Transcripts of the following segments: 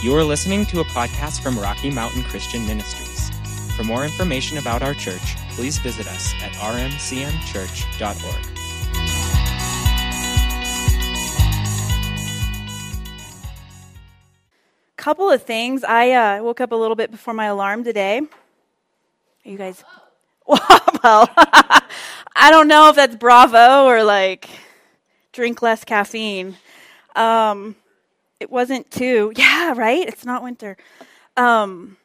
You are listening to a podcast from Rocky Mountain Christian Ministries. For more information about our church, please visit us at rmcmchurch.org. Couple of things. I uh, woke up a little bit before my alarm today. Are you guys? Well, I don't know if that's bravo or like drink less caffeine. Um, it wasn't too. Yeah, right. It's not winter. Um,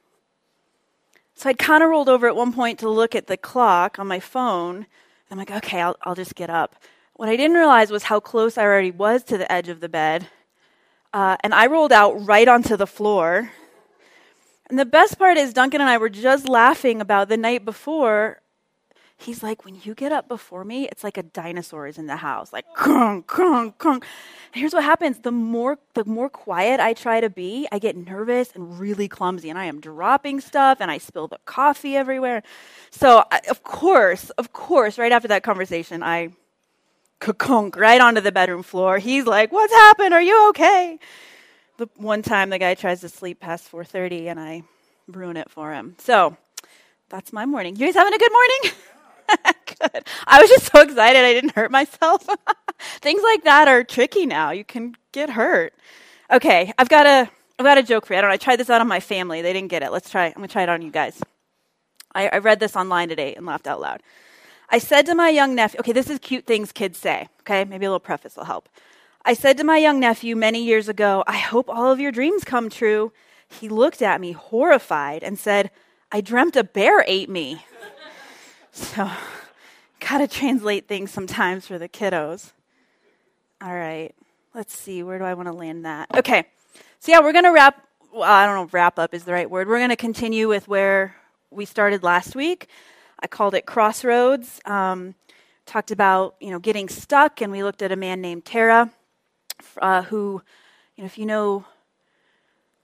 so I'd kind of rolled over at one point to look at the clock on my phone. I'm like, okay, I'll, I'll just get up. What I didn't realize was how close I already was to the edge of the bed. Uh, and I rolled out right onto the floor. And the best part is, Duncan and I were just laughing about the night before. He's like, when you get up before me, it's like a dinosaur is in the house, like crunk, crunk, crunk. Here's what happens: the more the more quiet I try to be, I get nervous and really clumsy, and I am dropping stuff, and I spill the coffee everywhere. So, I, of course, of course, right after that conversation, I kunk right onto the bedroom floor. He's like, "What's happened? Are you okay?" The one time the guy tries to sleep past 4:30 and I ruin it for him. So, that's my morning. You guys having a good morning? good. I was just so excited I didn't hurt myself. Things like that are tricky now. You can get hurt. Okay, I've got a I've got a joke for you. I don't know. I tried this out on my family. They didn't get it. Let's try. I'm gonna try it on you guys. I, I read this online today and laughed out loud. I said to my young nephew, okay, this is cute things kids say, okay? Maybe a little preface will help. I said to my young nephew many years ago, I hope all of your dreams come true. He looked at me horrified and said, I dreamt a bear ate me. so, gotta translate things sometimes for the kiddos. All right, let's see, where do I want to land that? Okay, so yeah, we're gonna wrap, well, I don't know wrap up is the right word. We're gonna continue with where we started last week. I called it Crossroads. Um, talked about you know getting stuck, and we looked at a man named Terah, uh, who, you know, if you know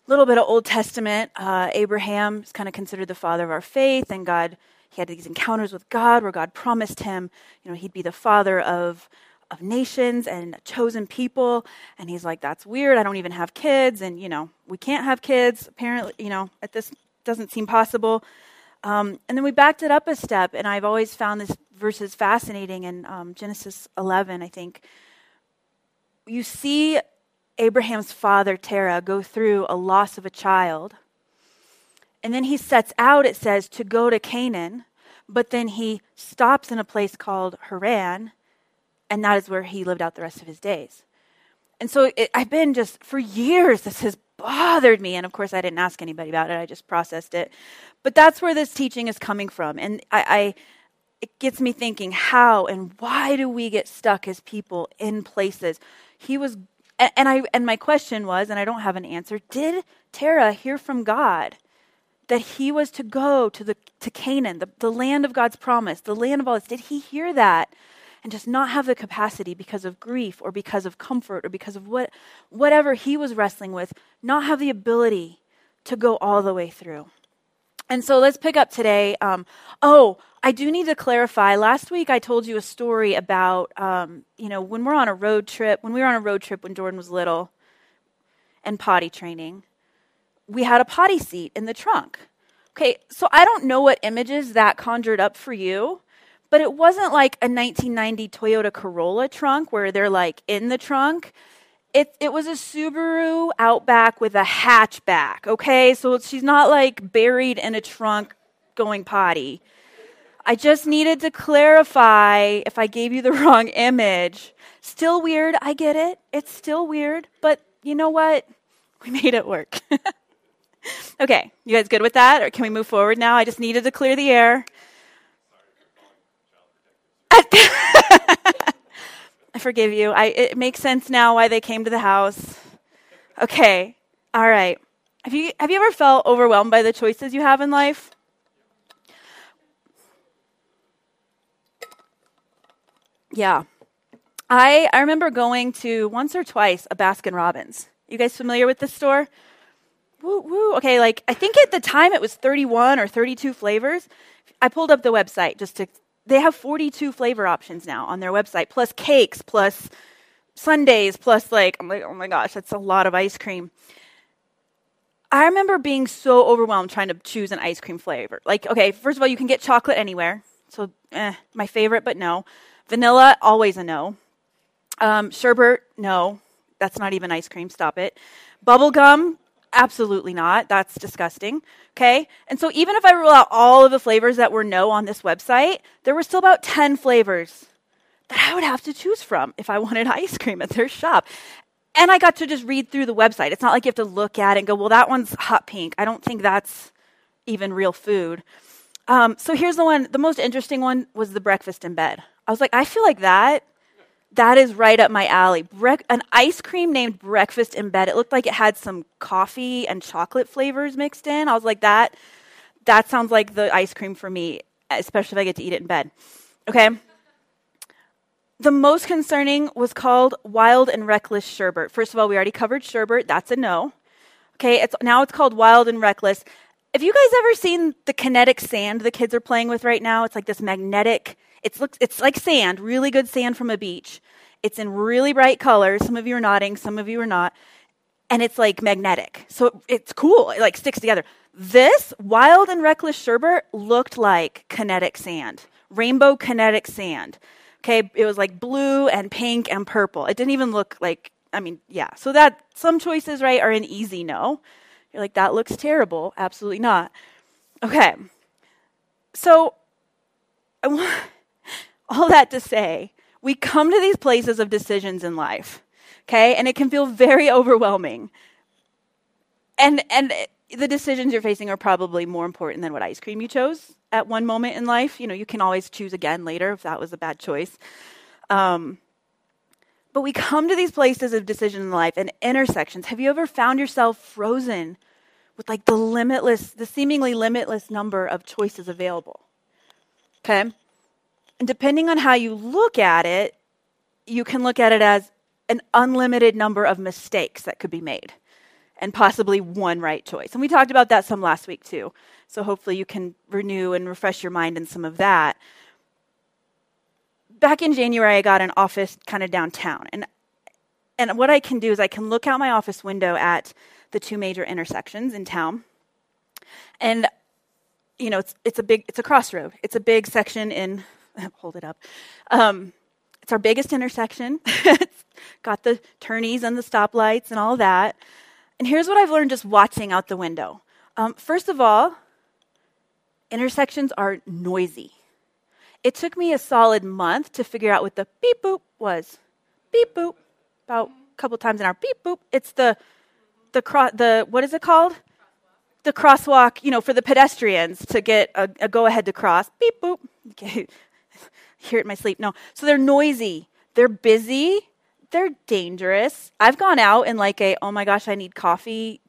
a little bit of Old Testament, uh, Abraham is kind of considered the father of our faith, and God, he had these encounters with God where God promised him, you know, he'd be the father of of nations and chosen people, and he's like, that's weird. I don't even have kids, and you know, we can't have kids. Apparently, you know, at this doesn't seem possible. Um, and then we backed it up a step, and I've always found this verses fascinating in um, Genesis 11, I think. You see Abraham's father, Terah, go through a loss of a child. And then he sets out, it says, to go to Canaan, but then he stops in a place called Haran, and that is where he lived out the rest of his days. And so it, I've been just, for years, this has bothered me. And of course, I didn't ask anybody about it, I just processed it. But that's where this teaching is coming from. And I, I it gets me thinking how and why do we get stuck as people in places? He was and, I and my question was, and I don't have an answer, did Terah hear from God? That he was to go to the to Canaan, the, the land of God's promise, the land of all this. Did he hear that and just not have the capacity because of grief or because of comfort or because of what whatever he was wrestling with, not have the ability to go all the way through? And so let's pick up today. Um, oh, I do need to clarify. Last week I told you a story about, um, you know, when we're on a road trip, when we were on a road trip when Jordan was little and potty training, we had a potty seat in the trunk. Okay, so I don't know what images that conjured up for you, but it wasn't like a 1990 Toyota Corolla trunk where they're like in the trunk. It, it was a Subaru Outback with a hatchback, okay? So she's not like buried in a trunk going potty. I just needed to clarify if I gave you the wrong image. Still weird, I get it. It's still weird, but you know what? We made it work. okay, you guys good with that? Or can we move forward now? I just needed to clear the air. I forgive you. I, it makes sense now why they came to the house. Okay. All right. Have you have you ever felt overwhelmed by the choices you have in life? Yeah. I I remember going to once or twice a Baskin Robbins. You guys familiar with this store? Woo woo. Okay, like I think at the time it was 31 or 32 flavors. I pulled up the website just to they have 42 flavor options now on their website, plus cakes, plus sundaes, plus like, I'm like, oh my gosh, that's a lot of ice cream. I remember being so overwhelmed trying to choose an ice cream flavor. Like, okay, first of all, you can get chocolate anywhere. So, eh, my favorite, but no. Vanilla, always a no. Um, sherbet, no. That's not even ice cream. Stop it. Bubblegum, absolutely not. That's disgusting. Okay. And so, even if I rule out all of the flavors that were no on this website, there were still about 10 flavors that I would have to choose from if I wanted ice cream at their shop. And I got to just read through the website. It's not like you have to look at it and go, well, that one's hot pink. I don't think that's even real food. Um, so here's the one, the most interesting one was the breakfast in bed. I was like, I feel like that, that is right up my alley. Bre- an ice cream named breakfast in bed. It looked like it had some coffee and chocolate flavors mixed in. I was like, that, that sounds like the ice cream for me, especially if I get to eat it in bed. Okay. The most concerning was called Wild and Reckless Sherbet. First of all, we already covered sherbet. That's a no. Okay, it's, now it's called Wild and Reckless. Have you guys ever seen the kinetic sand the kids are playing with right now? It's like this magnetic, it's, looks, it's like sand, really good sand from a beach. It's in really bright colors. Some of you are nodding, some of you are not. And it's like magnetic. So it's cool. It like sticks together. This wild and reckless sherbet looked like kinetic sand, rainbow kinetic sand. Okay, it was like blue and pink and purple. It didn't even look like, I mean, yeah. So that some choices, right, are an easy no. You're like, that looks terrible. Absolutely not. Okay. So I want all that to say, we come to these places of decisions in life, okay? And it can feel very overwhelming. And and the decisions you're facing are probably more important than what ice cream you chose at one moment in life. You know, you can always choose again later if that was a bad choice. Um, but we come to these places of decision in life and intersections. Have you ever found yourself frozen with like the limitless, the seemingly limitless number of choices available? Okay? And depending on how you look at it, you can look at it as an unlimited number of mistakes that could be made and possibly one right choice. And we talked about that some last week too. So hopefully you can renew and refresh your mind in some of that. Back in January, I got an office kind of downtown. And, and what I can do is I can look out my office window at the two major intersections in town. And, you know, it's, it's a big, it's a crossroad. It's a big section in, hold it up. Um, it's our biggest intersection. it's got the turnies and the stoplights and all that. And here's what I've learned just watching out the window. Um, first of all, intersections are noisy. It took me a solid month to figure out what the beep boop was. Beep boop. About a couple times in our beep boop. It's the the cro- the what is it called? The crosswalk, you know, for the pedestrians to get a, a go ahead to cross. Beep boop. Okay. Hear it in my sleep. No. So they're noisy. They're busy they're dangerous. I've gone out in like a, oh my gosh, I need coffee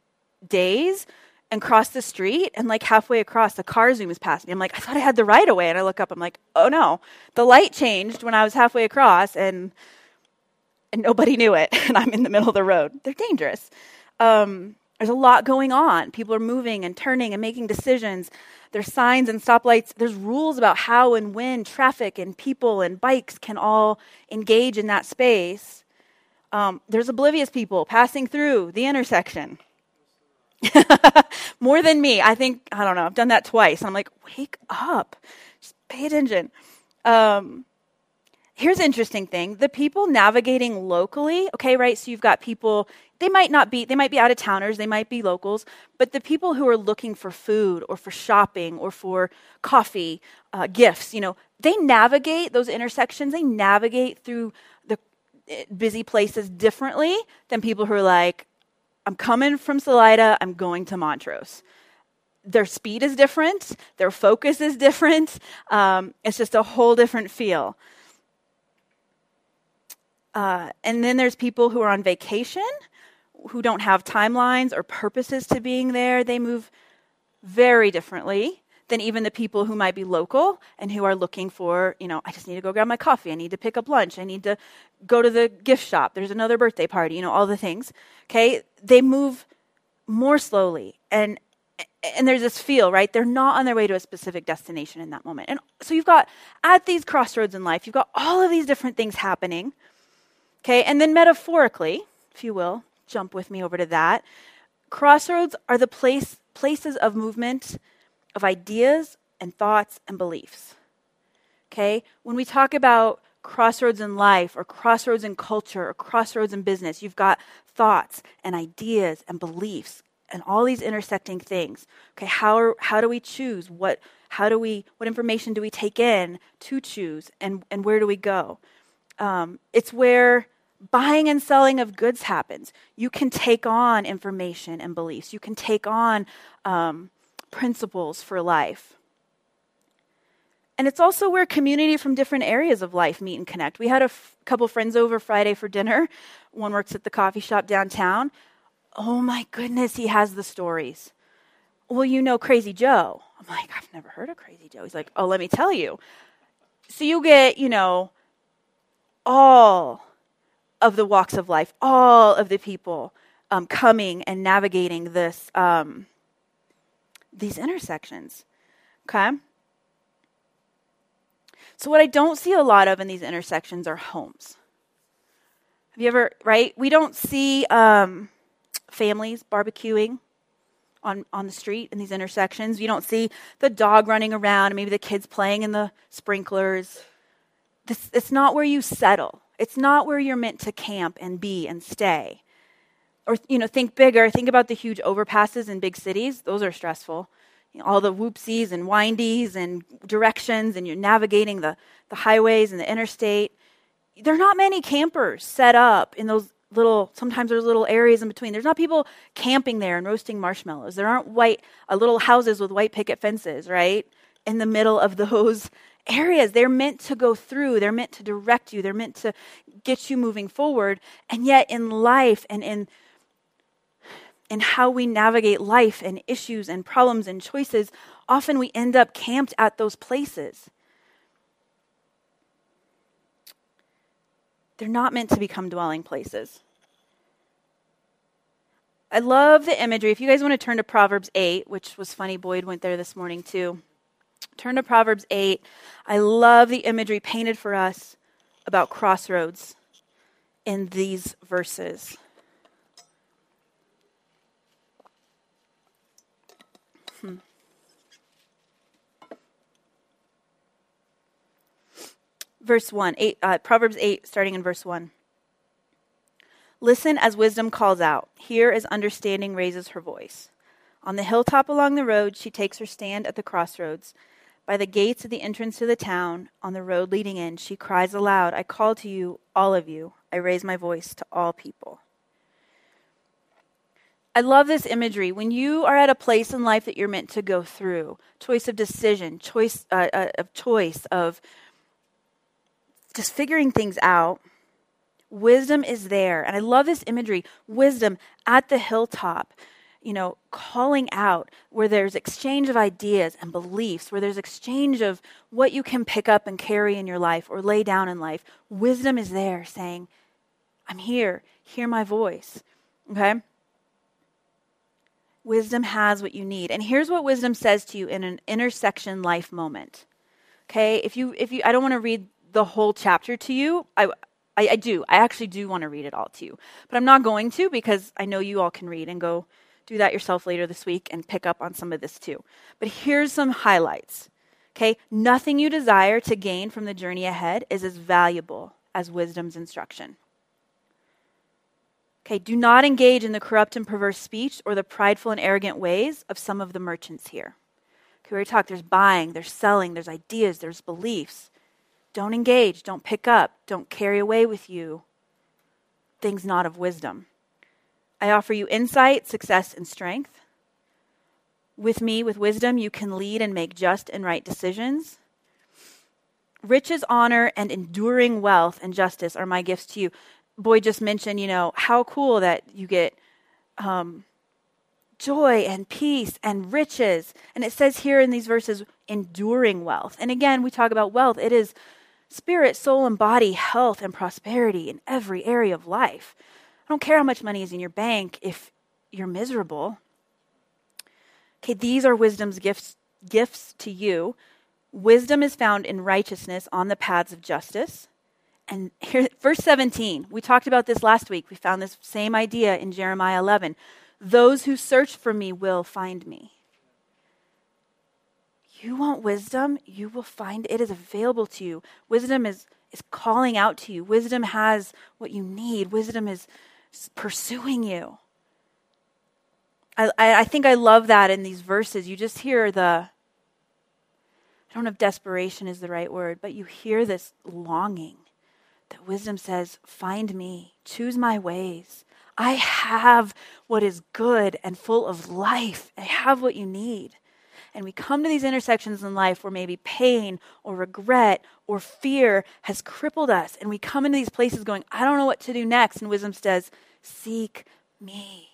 days and cross the street and like halfway across the car zooms past me. I'm like, I thought I had the right of way. And I look up, I'm like, oh no, the light changed when I was halfway across and and nobody knew it. And I'm in the middle of the road. They're dangerous. Um, there's a lot going on. People are moving and turning and making decisions. There's signs and stoplights. There's rules about how and when traffic and people and bikes can all engage in that space. Um, there's oblivious people passing through the intersection. More than me. I think, I don't know, I've done that twice. I'm like, wake up. Just pay attention. Um, here's interesting thing the people navigating locally, okay, right? So you've got people, they might not be, they might be out of towners, they might be locals, but the people who are looking for food or for shopping or for coffee, uh, gifts, you know, they navigate those intersections, they navigate through the busy places differently than people who are like, I'm coming from Salida, I'm going to Montrose. Their speed is different, their focus is different. Um, it's just a whole different feel. Uh, and then there's people who are on vacation who don't have timelines or purposes to being there. They move very differently than even the people who might be local and who are looking for, you know, I just need to go grab my coffee. I need to pick up lunch. I need to go to the gift shop. There's another birthday party, you know, all the things. Okay? They move more slowly and and there's this feel, right? They're not on their way to a specific destination in that moment. And so you've got at these crossroads in life, you've got all of these different things happening. Okay? And then metaphorically, if you will, jump with me over to that. Crossroads are the place, places of movement of ideas and thoughts and beliefs. Okay? When we talk about crossroads in life or crossroads in culture or crossroads in business, you've got thoughts and ideas and beliefs and all these intersecting things. Okay, how are, how do we choose what how do we what information do we take in to choose and and where do we go? Um, it's where buying and selling of goods happens. You can take on information and beliefs. You can take on um, principles for life. And it's also where community from different areas of life meet and connect. We had a f- couple friends over Friday for dinner. One works at the coffee shop downtown. Oh my goodness, he has the stories. Well, you know Crazy Joe. I'm like, I've never heard of Crazy Joe. He's like, oh, let me tell you. So you get, you know, all of the walks of life, all of the people um, coming and navigating this um, these intersections. Okay. So what I don't see a lot of in these intersections are homes. Have you ever right? We don't see um, families barbecuing on, on the street in these intersections. You don't see the dog running around maybe the kids playing in the sprinklers. This, it's not where you settle. It's not where you're meant to camp and be and stay. Or, you know, think bigger. Think about the huge overpasses in big cities. Those are stressful. You know, all the whoopsies and windies and directions, and you're navigating the, the highways and the interstate. There are not many campers set up in those little sometimes there's little areas in between there's not people camping there and roasting marshmallows there aren't white uh, little houses with white picket fences right in the middle of those areas they're meant to go through they're meant to direct you they're meant to get you moving forward and yet in life and in in how we navigate life and issues and problems and choices often we end up camped at those places They're not meant to become dwelling places. I love the imagery. If you guys want to turn to Proverbs 8, which was funny, Boyd went there this morning too. Turn to Proverbs 8. I love the imagery painted for us about crossroads in these verses. Hmm. verse 1, eight, uh, Proverbs 8, starting in verse 1. Listen as wisdom calls out. Hear as understanding raises her voice. On the hilltop along the road, she takes her stand at the crossroads. By the gates of the entrance to the town, on the road leading in, she cries aloud, I call to you, all of you. I raise my voice to all people. I love this imagery. When you are at a place in life that you're meant to go through, choice of decision, choice uh, uh, of choice of just figuring things out, wisdom is there. And I love this imagery wisdom at the hilltop, you know, calling out where there's exchange of ideas and beliefs, where there's exchange of what you can pick up and carry in your life or lay down in life. Wisdom is there saying, I'm here, hear my voice. Okay? Wisdom has what you need. And here's what wisdom says to you in an intersection life moment. Okay? If you if you I don't want to read the whole chapter to you. I, I, I do. I actually do want to read it all to you. But I'm not going to because I know you all can read and go do that yourself later this week and pick up on some of this too. But here's some highlights. Okay? Nothing you desire to gain from the journey ahead is as valuable as wisdom's instruction. Okay, do not engage in the corrupt and perverse speech or the prideful and arrogant ways of some of the merchants here. Okay, we already talked. There's buying, there's selling, there's ideas, there's beliefs. Don't engage, don't pick up, don't carry away with you things not of wisdom. I offer you insight, success, and strength. With me, with wisdom, you can lead and make just and right decisions. Riches, honor, and enduring wealth and justice are my gifts to you. Boyd just mentioned, you know, how cool that you get um, joy and peace and riches. And it says here in these verses, enduring wealth. And again, we talk about wealth. It is spirit, soul, and body, health, and prosperity in every area of life. Don't care how much money is in your bank if you're miserable. Okay, these are wisdom's gifts gifts to you. Wisdom is found in righteousness on the paths of justice. And here, verse 17, we talked about this last week. We found this same idea in Jeremiah 11. Those who search for me will find me. You want wisdom, you will find it is available to you. Wisdom is, is calling out to you. Wisdom has what you need. Wisdom is pursuing you. I, I think I love that in these verses. You just hear the, I don't know if desperation is the right word, but you hear this longing that wisdom says, Find me, choose my ways. I have what is good and full of life. I have what you need. And we come to these intersections in life where maybe pain or regret or fear has crippled us. And we come into these places going, I don't know what to do next. And wisdom says, Seek me.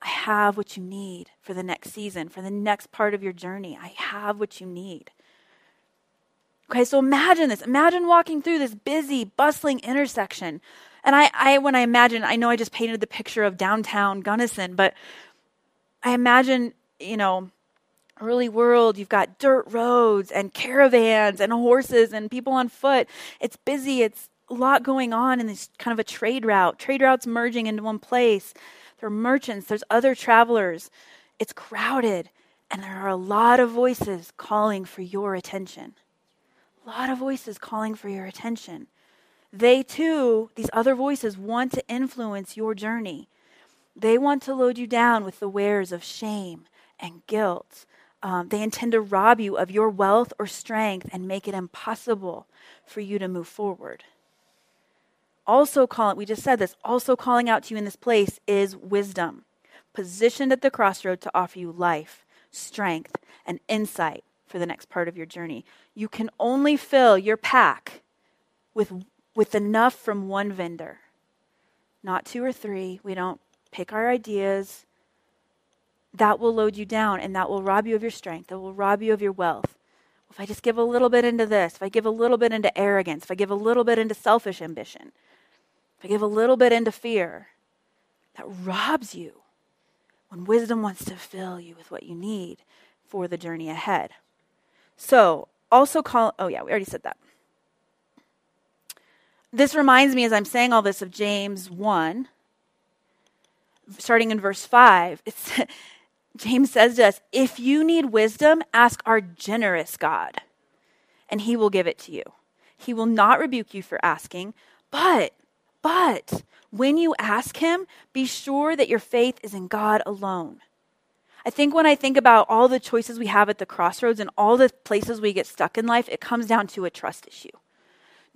I have what you need for the next season, for the next part of your journey. I have what you need. Okay, so imagine this. Imagine walking through this busy, bustling intersection. And I, I when I imagine, I know I just painted the picture of downtown Gunnison, but I imagine, you know, early world, you've got dirt roads and caravans and horses and people on foot. It's busy, it's a lot going on in this kind of a trade route. Trade routes merging into one place. There are merchants, there's other travelers. It's crowded, and there are a lot of voices calling for your attention. A lot of voices calling for your attention. They too, these other voices, want to influence your journey. They want to load you down with the wares of shame and guilt. Um, they intend to rob you of your wealth or strength and make it impossible for you to move forward. Also, calling, we just said this, also calling out to you in this place is wisdom, positioned at the crossroad to offer you life, strength, and insight for the next part of your journey. You can only fill your pack with, with enough from one vendor, not two or three. We don't pick our ideas. That will load you down and that will rob you of your strength. That will rob you of your wealth. If I just give a little bit into this, if I give a little bit into arrogance, if I give a little bit into selfish ambition, if I give a little bit into fear, that robs you when wisdom wants to fill you with what you need for the journey ahead. So, also call, oh yeah, we already said that. This reminds me, as I'm saying all this, of James 1, starting in verse 5. It's, James says to us, If you need wisdom, ask our generous God, and he will give it to you. He will not rebuke you for asking, but, but, when you ask him, be sure that your faith is in God alone I think when I think about all the choices we have at the crossroads and all the places we get stuck in life, it comes down to a trust issue.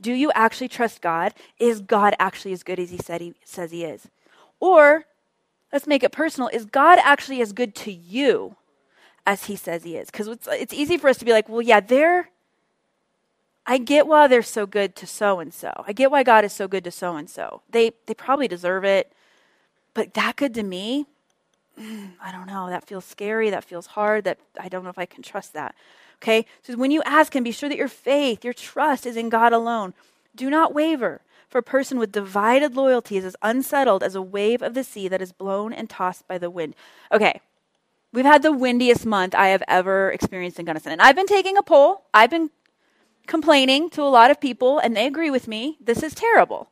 Do you actually trust God? Is God actually as good as he said he says he is? Or let's make it personal, is God actually as good to you as he says he is? Cuz it's, it's easy for us to be like, "Well, yeah, they're I get why they're so good to so and so. I get why God is so good to so and so. They they probably deserve it. But that good to me? Mm, I don't know, that feels scary, that feels hard, that I don't know if I can trust that. Okay? So when you ask Him, be sure that your faith, your trust is in God alone. Do not waver, for a person with divided loyalty is as unsettled as a wave of the sea that is blown and tossed by the wind. Okay, we've had the windiest month I have ever experienced in Gunnison. And I've been taking a poll, I've been complaining to a lot of people, and they agree with me. This is terrible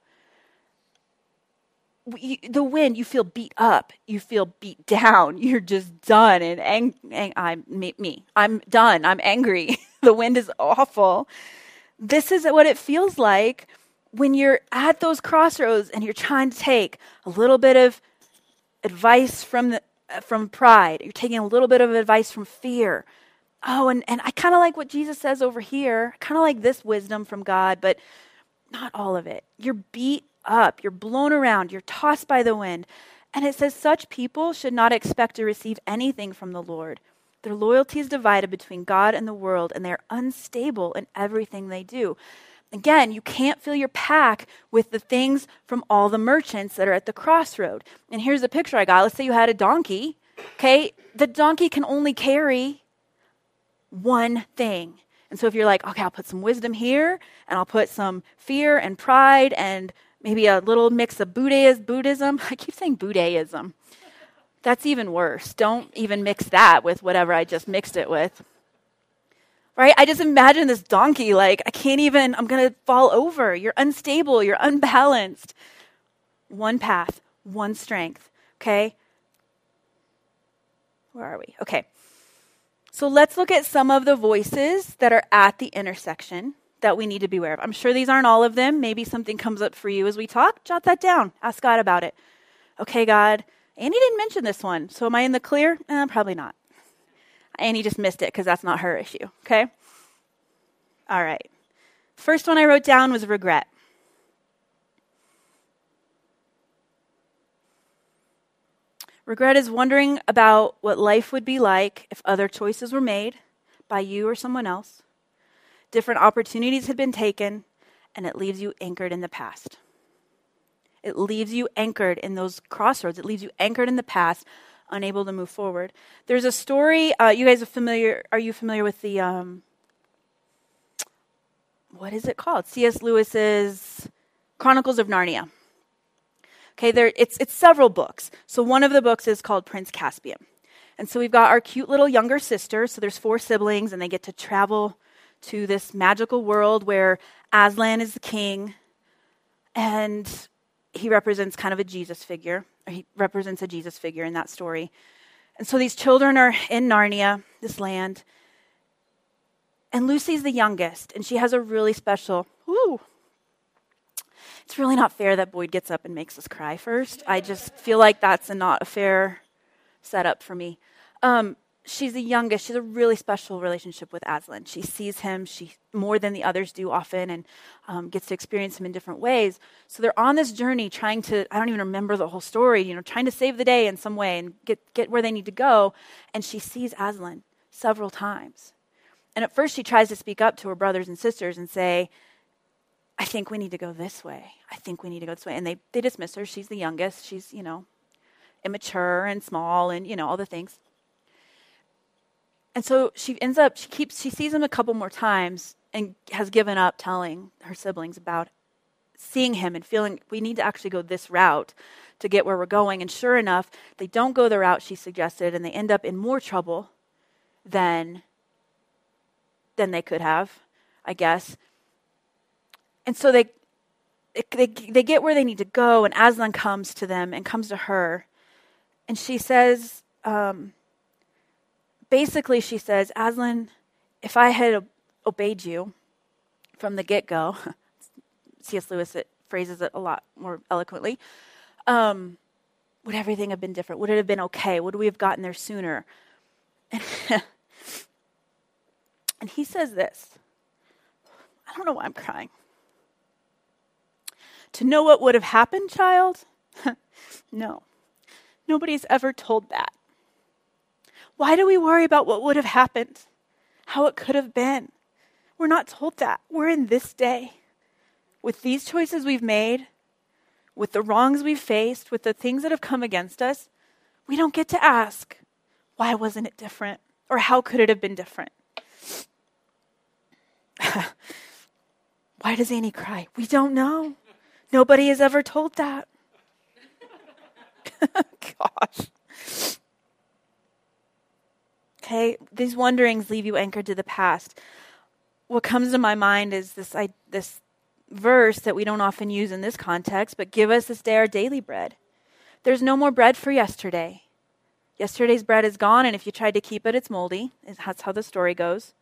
the wind, you feel beat up, you feel beat down, you're just done. And ang- ang- I'm me, me, I'm done. I'm angry. the wind is awful. This is what it feels like when you're at those crossroads and you're trying to take a little bit of advice from the uh, from pride. You're taking a little bit of advice from fear. Oh, and, and I kind of like what Jesus says over here. kind of like this wisdom from God, but not all of it. You're beat up, you're blown around, you're tossed by the wind. And it says, such people should not expect to receive anything from the Lord. Their loyalty is divided between God and the world, and they're unstable in everything they do. Again, you can't fill your pack with the things from all the merchants that are at the crossroad. And here's a picture I got. Let's say you had a donkey. Okay, the donkey can only carry one thing. And so if you're like, okay, I'll put some wisdom here, and I'll put some fear and pride and maybe a little mix of Buddhism. I keep saying Buddhism. That's even worse. Don't even mix that with whatever I just mixed it with. Right? I just imagine this donkey like, I can't even, I'm going to fall over. You're unstable. You're unbalanced. One path, one strength. Okay? where are we? Okay. So let's look at some of the voices that are at the intersection that we need to be aware of. I'm sure these aren't all of them. Maybe something comes up for you as we talk. Jot that down. Ask God about it. Okay, God, Annie didn't mention this one. So am I in the clear? Eh, probably not. Annie just missed it because that's not her issue. Okay? All right. First one I wrote down was regret. Regret is wondering about what life would be like if other choices were made by you or someone else different opportunities had been taken, and it leaves you anchored in the past. It leaves you anchored in those crossroads. It leaves you anchored in the past, unable to move forward. There's a story. Uh, you guys are familiar? Are you familiar with the um, what is it called? C.S. Lewis's Chronicles of Narnia. Okay, there it's it's several books. So one of the books is called Prince Caspian. And so we've got our cute little younger sister. So there's four siblings, and they get to travel to this magical world where Aslan is the king and he represents kind of a Jesus figure, he represents a Jesus figure in that story. And so these children are in Narnia, this land. And Lucy's the youngest, and she has a really special, ooh. It's really not fair that Boyd gets up and makes us cry first. I just feel like that's a not a fair setup for me. Um, she's the youngest. She has a really special relationship with Aslan. She sees him she more than the others do often, and um, gets to experience him in different ways. So they're on this journey, trying to. I don't even remember the whole story. You know, trying to save the day in some way and get get where they need to go. And she sees Aslan several times. And at first, she tries to speak up to her brothers and sisters and say, I think we need to go this way. I think we need to go this way. And they, they dismiss her. She's the youngest. She's, you know, immature and small and, you know, all the things. And so she ends up, she keeps, she sees him a couple more times and has given up telling her siblings about seeing him and feeling we need to actually go this route to get where we're going. And sure enough, they don't go the route she suggested and they end up in more trouble than, than they could have, I guess. And so they, they, they get where they need to go, and Aslan comes to them and comes to her. And she says, um, basically, she says, Aslan, if I had obeyed you from the get go, C.S. Lewis it phrases it a lot more eloquently, um, would everything have been different? Would it have been okay? Would we have gotten there sooner? And, and he says this I don't know why I'm crying. To know what would have happened, child? no. Nobody's ever told that. Why do we worry about what would have happened? How it could have been? We're not told that. We're in this day. With these choices we've made, with the wrongs we've faced, with the things that have come against us, we don't get to ask, why wasn't it different? Or how could it have been different? why does Annie cry? We don't know. Nobody has ever told that. Gosh. Okay, these wanderings leave you anchored to the past. What comes to my mind is this I, this verse that we don't often use in this context, but give us this day our daily bread. There's no more bread for yesterday. Yesterday's bread is gone, and if you tried to keep it, it's moldy. That's how the story goes.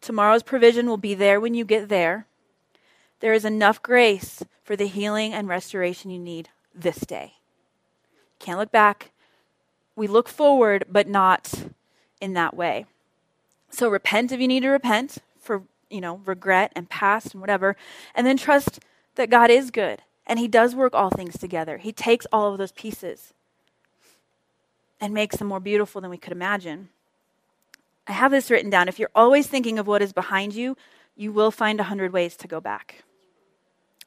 Tomorrow's provision will be there when you get there. There is enough grace for the healing and restoration you need this day. Can't look back. We look forward, but not in that way. So repent if you need to repent for, you know, regret and past and whatever, and then trust that God is good and he does work all things together. He takes all of those pieces and makes them more beautiful than we could imagine. I have this written down. If you're always thinking of what is behind you, you will find a hundred ways to go back.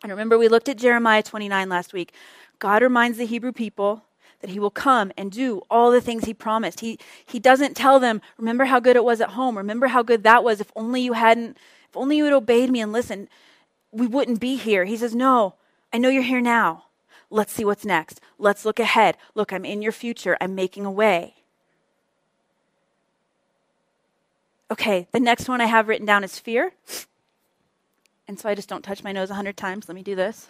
And remember, we looked at Jeremiah 29 last week. God reminds the Hebrew people that he will come and do all the things he promised. He, he doesn't tell them, remember how good it was at home. Remember how good that was. If only you hadn't, if only you had obeyed me and listened, we wouldn't be here. He says, no, I know you're here now. Let's see what's next. Let's look ahead. Look, I'm in your future. I'm making a way. Okay, the next one I have written down is fear. And so I just don't touch my nose a hundred times. Let me do this.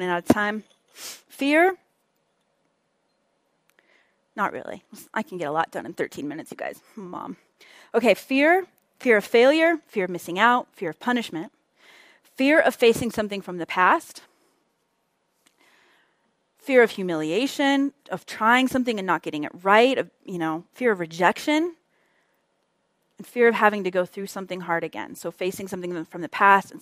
Running out of time. Fear, not really. I can get a lot done in 13 minutes, you guys. Mom. Okay, fear, fear of failure, fear of missing out, fear of punishment, fear of facing something from the past, fear of humiliation, of trying something and not getting it right, of, you know, fear of rejection, and fear of having to go through something hard again. So facing something from the past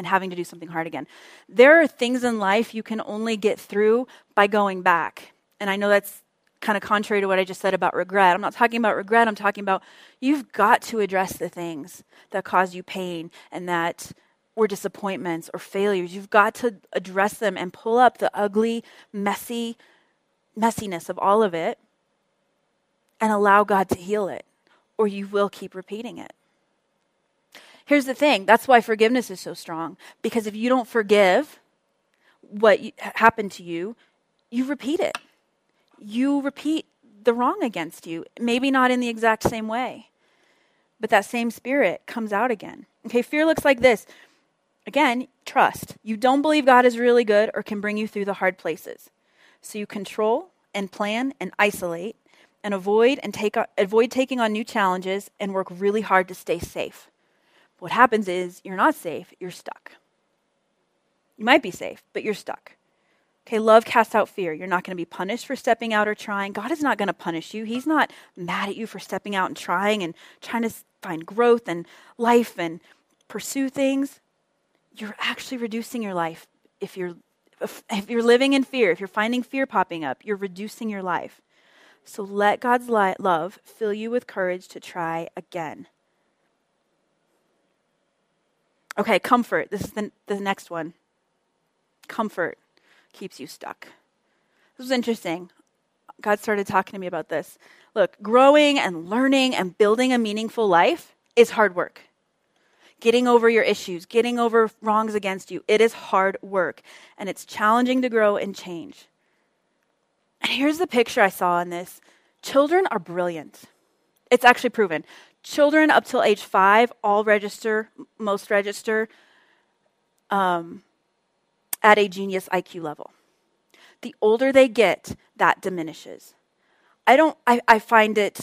and, having to do something hard again. There are things in life you can only get through by going back. And I know that's kind of contrary to what I just said about regret. I'm not talking about regret. I'm talking about you've got to address the things that cause you pain and that were disappointments or failures. You've got to address them and pull up the ugly, messy messiness of all of it and allow God to heal it, or you will keep repeating it. Here's the thing that's why forgiveness is so strong. Because if you don't forgive what happened to you, you repeat it you repeat the wrong against you. Maybe not in the exact same way, but that same spirit comes out again. Okay, fear looks like this. Again, trust. You don't believe God is really good or can bring you through the hard places. So you control and plan and isolate and avoid and take avoid taking on new challenges and work really hard to stay safe. What happens is you're not safe, you're stuck. You might be safe, but you're stuck. Okay, love casts out fear. You're not going to be punished for stepping out or trying. God is not going to punish you. He's not mad at you for stepping out and trying and trying to find growth and life and pursue things. You're actually reducing your life if you're if you're living in fear, if you're finding fear popping up, you're reducing your life. So let God's love fill you with courage to try again. Okay, comfort. This is the, the next one. Comfort keeps you stuck. This was interesting. God started talking to me about this. Look, growing and learning and building a meaningful life is hard work. Getting over your issues, getting over wrongs against you, it is hard work. And it's challenging to grow and change. And here's the picture I saw in this children are brilliant. It's actually proven. Children up till age five all register, most register um, at a genius IQ level. The older they get, that diminishes. I don't I, I find it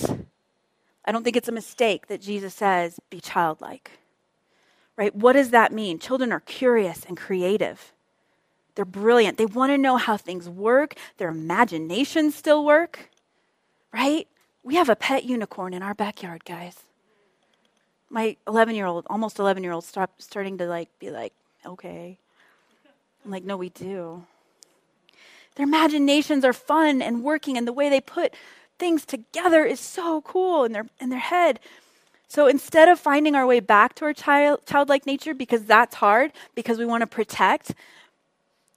I don't think it's a mistake that Jesus says, be childlike. Right? What does that mean? Children are curious and creative. They're brilliant. They want to know how things work. Their imaginations still work. Right? We have a pet unicorn in our backyard, guys. My 11 year old, almost 11 year old, stop starting to like be like, okay. I'm like, no, we do. Their imaginations are fun and working, and the way they put things together is so cool in their in their head. So instead of finding our way back to our child, childlike nature, because that's hard, because we want to protect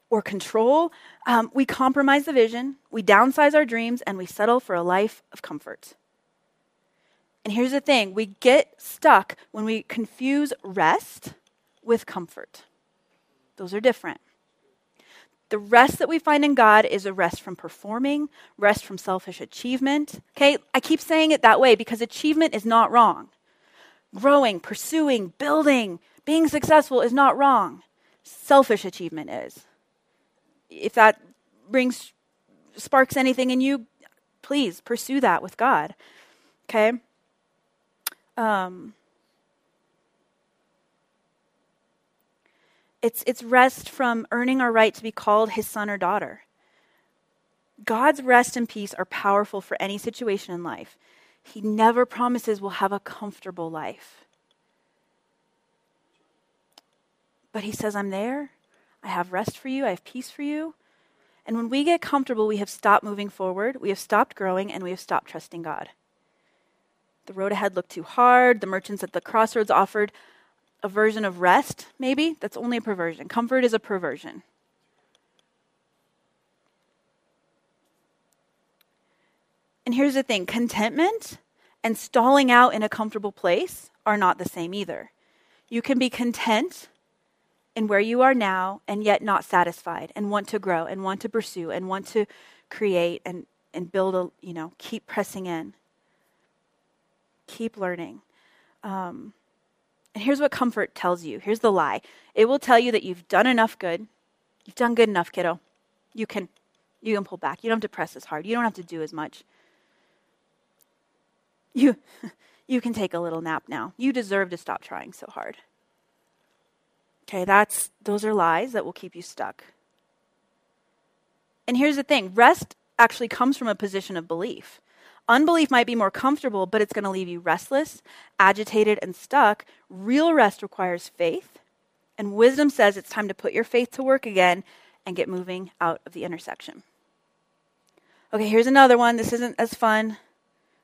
or control, um, we compromise the vision, we downsize our dreams, and we settle for a life of comfort. And here's the thing we get stuck when we confuse rest with comfort, those are different. The rest that we find in God is a rest from performing, rest from selfish achievement. Okay, I keep saying it that way because achievement is not wrong. Growing, pursuing, building, being successful is not wrong. Selfish achievement is. If that brings sparks anything in you, please pursue that with God. Okay? Um, It's, it's rest from earning our right to be called his son or daughter. God's rest and peace are powerful for any situation in life. He never promises we'll have a comfortable life. But he says, I'm there. I have rest for you. I have peace for you. And when we get comfortable, we have stopped moving forward, we have stopped growing, and we have stopped trusting God. The road ahead looked too hard. The merchants at the crossroads offered a version of rest, maybe. That's only a perversion. Comfort is a perversion. And here's the thing contentment and stalling out in a comfortable place are not the same either. You can be content in where you are now and yet not satisfied and want to grow and want to pursue and want to create and, and build a, you know, keep pressing in, keep learning. Um, and here's what comfort tells you here's the lie it will tell you that you've done enough good, You've done good enough, kiddo. You can you can pull back. You don't have to press as hard. You don't have to do as much. You you can take a little nap now. You deserve to stop trying so hard. Okay, that's those are lies that will keep you stuck. And here's the thing, rest actually comes from a position of belief. Unbelief might be more comfortable, but it's going to leave you restless, agitated, and stuck. Real rest requires faith. And wisdom says it's time to put your faith to work again and get moving out of the intersection. Okay, here's another one. This isn't as fun.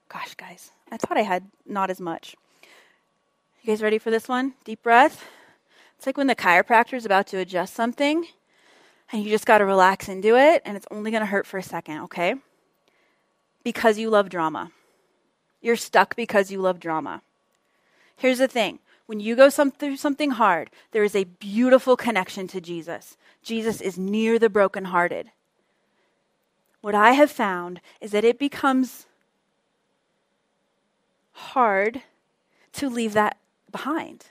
Gosh, guys, I thought I had not as much. You guys ready for this one? Deep breath. It's like when the chiropractor is about to adjust something and you just got to relax into it and it's only going to hurt for a second, okay? Because you love drama. You're stuck because you love drama. Here's the thing when you go some, through something hard, there is a beautiful connection to Jesus. Jesus is near the brokenhearted. What I have found is that it becomes hard to leave that behind.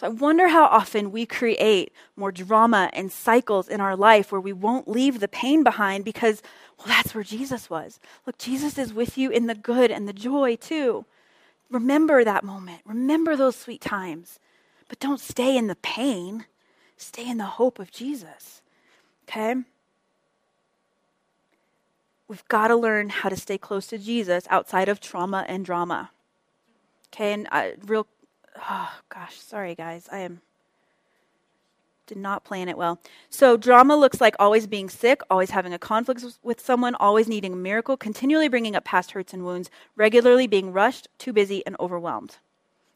So I wonder how often we create more drama and cycles in our life where we won't leave the pain behind because, well, that's where Jesus was. Look, Jesus is with you in the good and the joy too. Remember that moment. Remember those sweet times. But don't stay in the pain. Stay in the hope of Jesus. Okay? We've got to learn how to stay close to Jesus outside of trauma and drama. Okay, and uh, real oh gosh, sorry guys. I am did not plan it well. So drama looks like always being sick, always having a conflict with someone, always needing a miracle, continually bringing up past hurts and wounds, regularly being rushed, too busy and overwhelmed.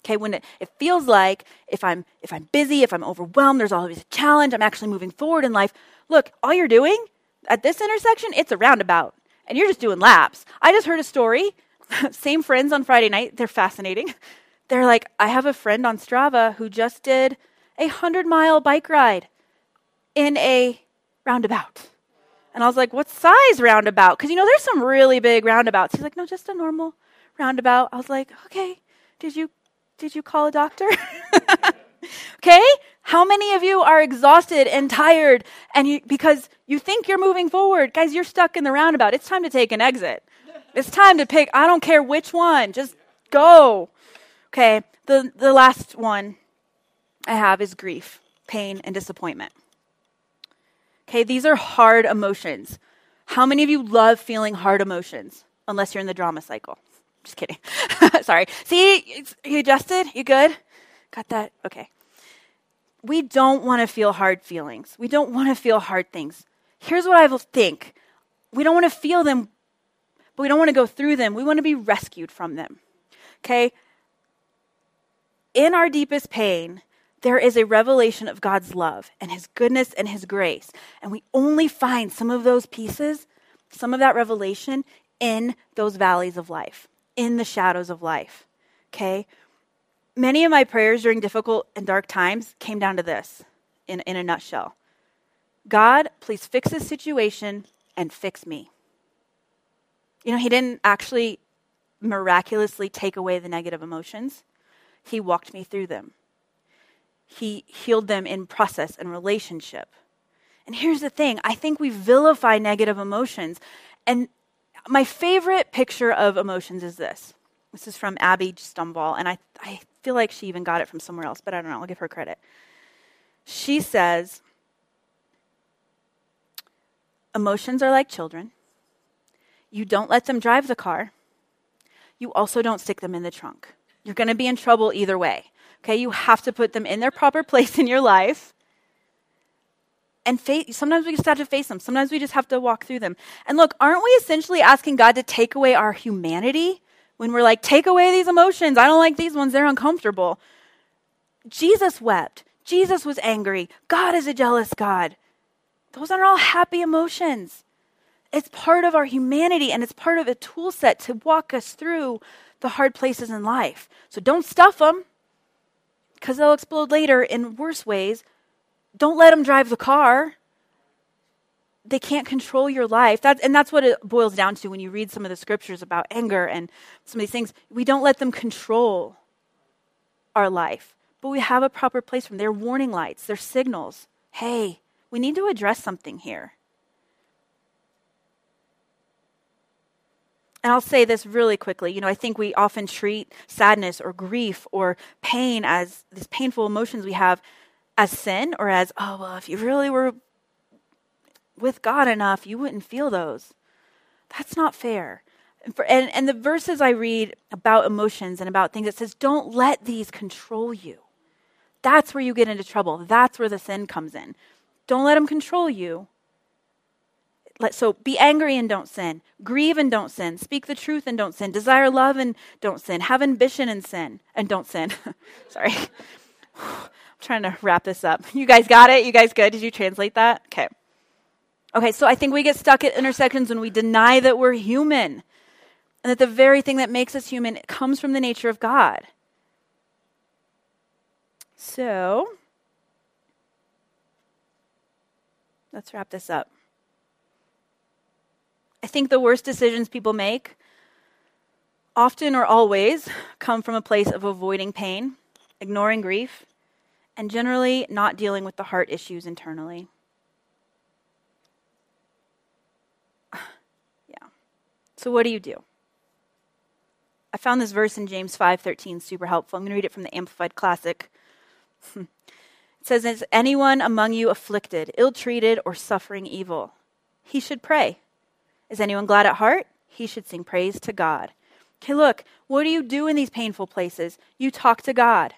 Okay, when it, it feels like if I'm if I'm busy, if I'm overwhelmed, there's always a challenge, I'm actually moving forward in life. Look, all you're doing at this intersection, it's a roundabout. And you're just doing laps. I just heard a story. Same friends on Friday night. They're fascinating they're like, I have a friend on Strava who just did a 100 mile bike ride in a roundabout. And I was like, what size roundabout? Because, you know, there's some really big roundabouts. He's like, no, just a normal roundabout. I was like, okay, did you, did you call a doctor? okay? How many of you are exhausted and tired and you, because you think you're moving forward? Guys, you're stuck in the roundabout. It's time to take an exit. It's time to pick, I don't care which one, just go. Okay, the, the last one I have is grief, pain, and disappointment. Okay, these are hard emotions. How many of you love feeling hard emotions? Unless you're in the drama cycle. Just kidding. Sorry. See, you adjusted? You good? Got that? Okay. We don't want to feel hard feelings. We don't want to feel hard things. Here's what I will think we don't want to feel them, but we don't want to go through them. We want to be rescued from them. Okay? In our deepest pain, there is a revelation of God's love and His goodness and His grace. And we only find some of those pieces, some of that revelation in those valleys of life, in the shadows of life. Okay? Many of my prayers during difficult and dark times came down to this in, in a nutshell God, please fix this situation and fix me. You know, He didn't actually miraculously take away the negative emotions he walked me through them. He healed them in process and relationship. And here's the thing I think we vilify negative emotions. And my favorite picture of emotions is this. This is from Abby Stumble, and I, I feel like she even got it from somewhere else, but I don't know. I'll give her credit. She says, Emotions are like children. You don't let them drive the car. You also don't stick them in the trunk. You're going to be in trouble either way. Okay, you have to put them in their proper place in your life. And face, sometimes we just have to face them. Sometimes we just have to walk through them. And look, aren't we essentially asking God to take away our humanity when we're like, take away these emotions? I don't like these ones. They're uncomfortable. Jesus wept. Jesus was angry. God is a jealous God. Those aren't all happy emotions. It's part of our humanity and it's part of a tool set to walk us through the hard places in life. So don't stuff them because they'll explode later in worse ways. Don't let them drive the car. They can't control your life. And that's what it boils down to when you read some of the scriptures about anger and some of these things. We don't let them control our life, but we have a proper place for them. They're warning lights, they're signals. Hey, we need to address something here. And I'll say this really quickly. You know, I think we often treat sadness or grief or pain as these painful emotions we have as sin or as, oh, well, if you really were with God enough, you wouldn't feel those. That's not fair. And, for, and, and the verses I read about emotions and about things, it says, don't let these control you. That's where you get into trouble. That's where the sin comes in. Don't let them control you. Let, so be angry and don't sin. Grieve and don't sin. Speak the truth and don't sin. Desire love and don't sin. Have ambition and sin and don't sin. Sorry. I'm trying to wrap this up. You guys got it? You guys good? Did you translate that? Okay. Okay, so I think we get stuck at intersections when we deny that we're human and that the very thing that makes us human comes from the nature of God. So, let's wrap this up. I think the worst decisions people make, often or always, come from a place of avoiding pain, ignoring grief, and generally not dealing with the heart issues internally. yeah. So what do you do? I found this verse in James 5:13 super helpful. I'm going to read it from the Amplified Classic. it says, "Is anyone among you afflicted, ill-treated, or suffering evil? He should pray. Is anyone glad at heart? He should sing praise to God. Okay, look, what do you do in these painful places? You talk to God.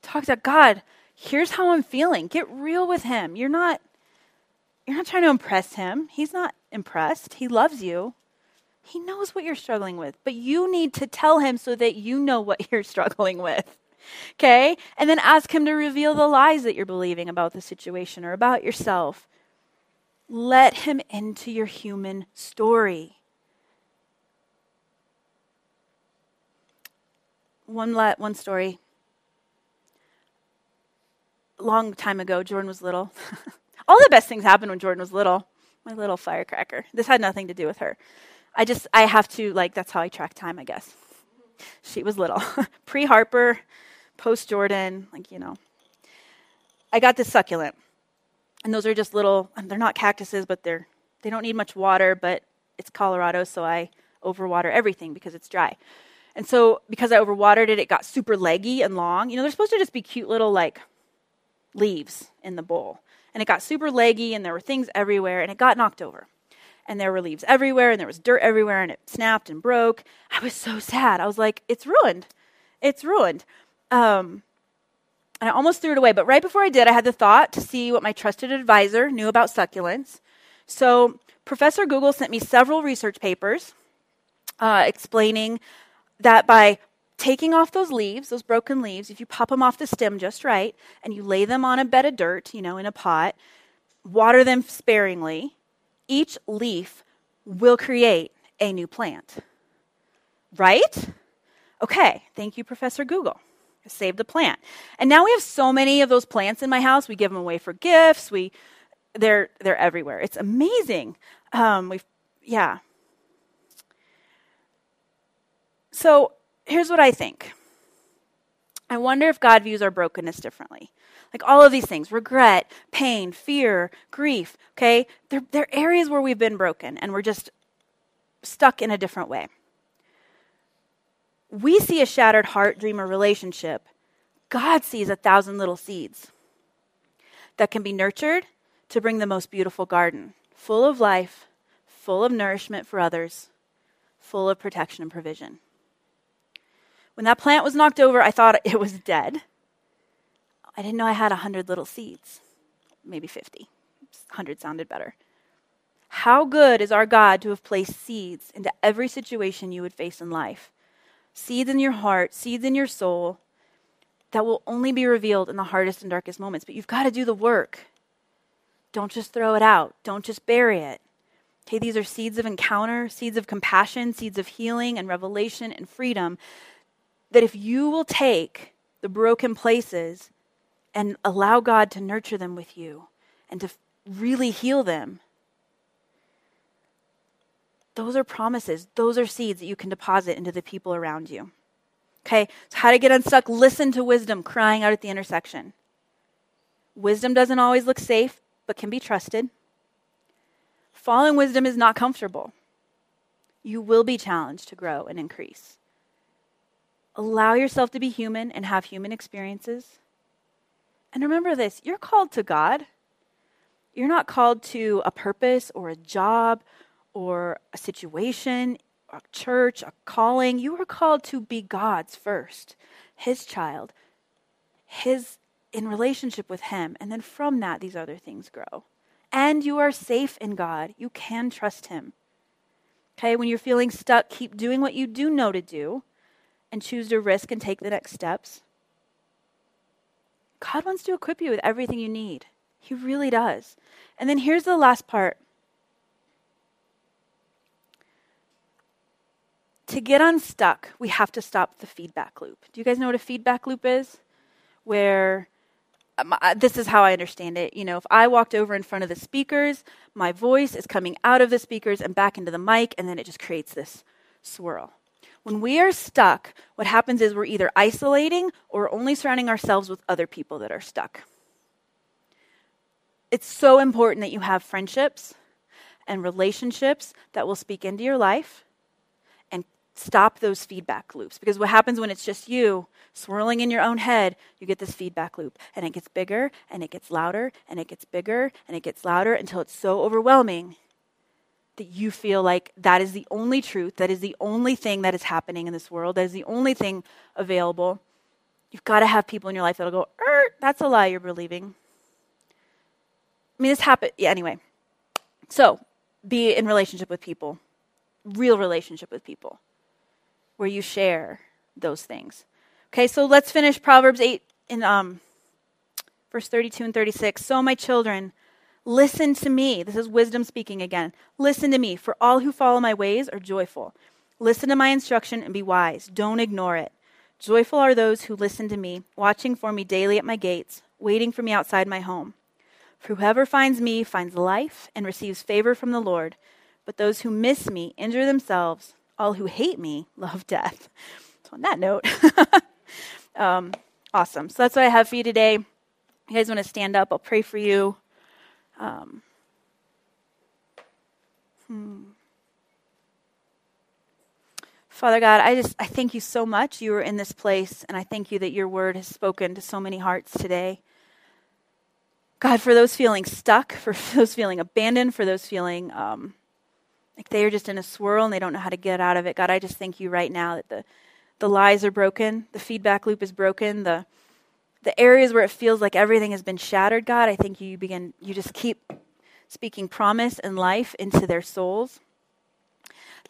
Talk to God. Here's how I'm feeling. Get real with him. You're not you're not trying to impress him. He's not impressed. He loves you. He knows what you're struggling with, but you need to tell him so that you know what you're struggling with. Okay? And then ask him to reveal the lies that you're believing about the situation or about yourself. Let him into your human story. One, let, one story. Long time ago, Jordan was little. All the best things happened when Jordan was little. My little firecracker. This had nothing to do with her. I just, I have to, like, that's how I track time, I guess. She was little. Pre Harper, post Jordan, like, you know. I got this succulent. And those are just little, they're not cactuses, but they're, they don't need much water, but it's Colorado, so I overwater everything because it's dry. And so because I overwatered it, it got super leggy and long. You know, they're supposed to just be cute little like leaves in the bowl. And it got super leggy and there were things everywhere and it got knocked over. And there were leaves everywhere and there was dirt everywhere and it snapped and broke. I was so sad. I was like, it's ruined. It's ruined. Um, I almost threw it away. But right before I did, I had the thought to see what my trusted advisor knew about succulents. So Professor Google sent me several research papers uh, explaining that by taking off those leaves, those broken leaves, if you pop them off the stem just right and you lay them on a bed of dirt, you know, in a pot, water them sparingly, each leaf will create a new plant. Right? Okay, thank you, Professor Google save the plant. And now we have so many of those plants in my house. We give them away for gifts. We, they're they're everywhere. It's amazing. Um, we, yeah. So here's what I think. I wonder if God views our brokenness differently. Like all of these things regret, pain, fear, grief, okay? They're, they're areas where we've been broken and we're just stuck in a different way we see a shattered heart, dream, or relationship. God sees a thousand little seeds that can be nurtured to bring the most beautiful garden, full of life, full of nourishment for others, full of protection and provision. When that plant was knocked over, I thought it was dead. I didn't know I had a hundred little seeds, maybe 50. 100 sounded better. How good is our God to have placed seeds into every situation you would face in life? Seeds in your heart, seeds in your soul that will only be revealed in the hardest and darkest moments. But you've got to do the work. Don't just throw it out, don't just bury it. Okay, these are seeds of encounter, seeds of compassion, seeds of healing and revelation and freedom. That if you will take the broken places and allow God to nurture them with you and to really heal them, those are promises. Those are seeds that you can deposit into the people around you. Okay, so how to get unstuck? Listen to wisdom crying out at the intersection. Wisdom doesn't always look safe, but can be trusted. Following wisdom is not comfortable. You will be challenged to grow and increase. Allow yourself to be human and have human experiences. And remember this you're called to God. You're not called to a purpose or a job or a situation, a church, a calling. You are called to be God's first, His child, His in relationship with Him. And then from that, these other things grow. And you are safe in God. You can trust Him. Okay, when you're feeling stuck, keep doing what you do know to do and choose to risk and take the next steps. God wants to equip you with everything you need. He really does. And then here's the last part. To get unstuck, we have to stop the feedback loop. Do you guys know what a feedback loop is? Where um, this is how I understand it. You know, if I walked over in front of the speakers, my voice is coming out of the speakers and back into the mic, and then it just creates this swirl. When we are stuck, what happens is we're either isolating or only surrounding ourselves with other people that are stuck. It's so important that you have friendships and relationships that will speak into your life stop those feedback loops. Because what happens when it's just you swirling in your own head, you get this feedback loop. And it gets bigger and it gets louder and it gets bigger and it gets louder until it's so overwhelming that you feel like that is the only truth, that is the only thing that is happening in this world, that is the only thing available, you've got to have people in your life that'll go, er, that's a lie you're believing. I mean, this happened. Yeah, anyway. So, be in relationship with people, real relationship with people, where you share those things. Okay, so let's finish Proverbs 8 in um, verse 32 and 36. So, my children, Listen to me. This is wisdom speaking again. Listen to me, for all who follow my ways are joyful. Listen to my instruction and be wise. Don't ignore it. Joyful are those who listen to me, watching for me daily at my gates, waiting for me outside my home. For whoever finds me finds life and receives favor from the Lord. But those who miss me injure themselves. All who hate me love death. So, on that note, um, awesome. So, that's what I have for you today. You guys want to stand up? I'll pray for you. Um, hmm. Father God, I just I thank you so much. You are in this place, and I thank you that your word has spoken to so many hearts today. God, for those feeling stuck, for those feeling abandoned, for those feeling um, like they are just in a swirl and they don't know how to get out of it. God, I just thank you right now that the the lies are broken, the feedback loop is broken, the the areas where it feels like everything has been shattered, God, I think you begin, you just keep speaking promise and life into their souls.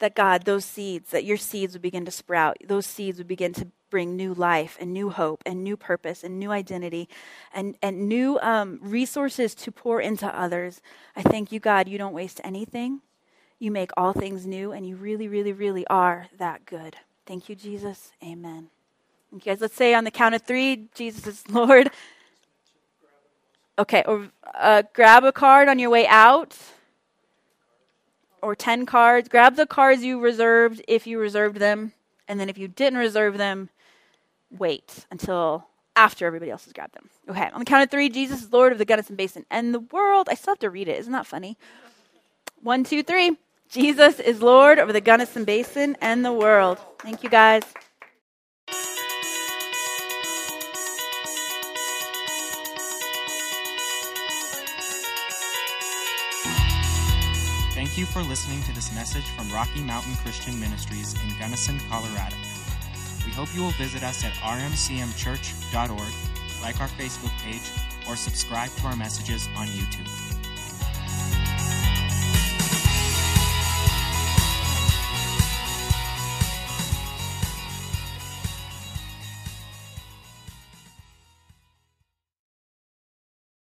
That God, those seeds, that your seeds would begin to sprout, those seeds would begin to bring new life and new hope and new purpose and new identity and, and new um, resources to pour into others. I thank you, God, you don't waste anything. You make all things new, and you really, really, really are that good. Thank you, Jesus. Amen. Okay, guys, let's say on the count of three, Jesus is Lord. Okay, or uh, grab a card on your way out, or 10 cards. Grab the cards you reserved if you reserved them, and then if you didn't reserve them, wait until after everybody else has grabbed them. Okay, on the count of three, Jesus is Lord of the Gunnison Basin and the world. I still have to read it. Isn't that funny? One, two, three. Jesus is Lord over the Gunnison Basin and the world. Thank you, guys. Thank you for listening to this message from Rocky Mountain Christian Ministries in Gunnison, Colorado. We hope you will visit us at rmcmchurch.org, like our Facebook page, or subscribe to our messages on YouTube.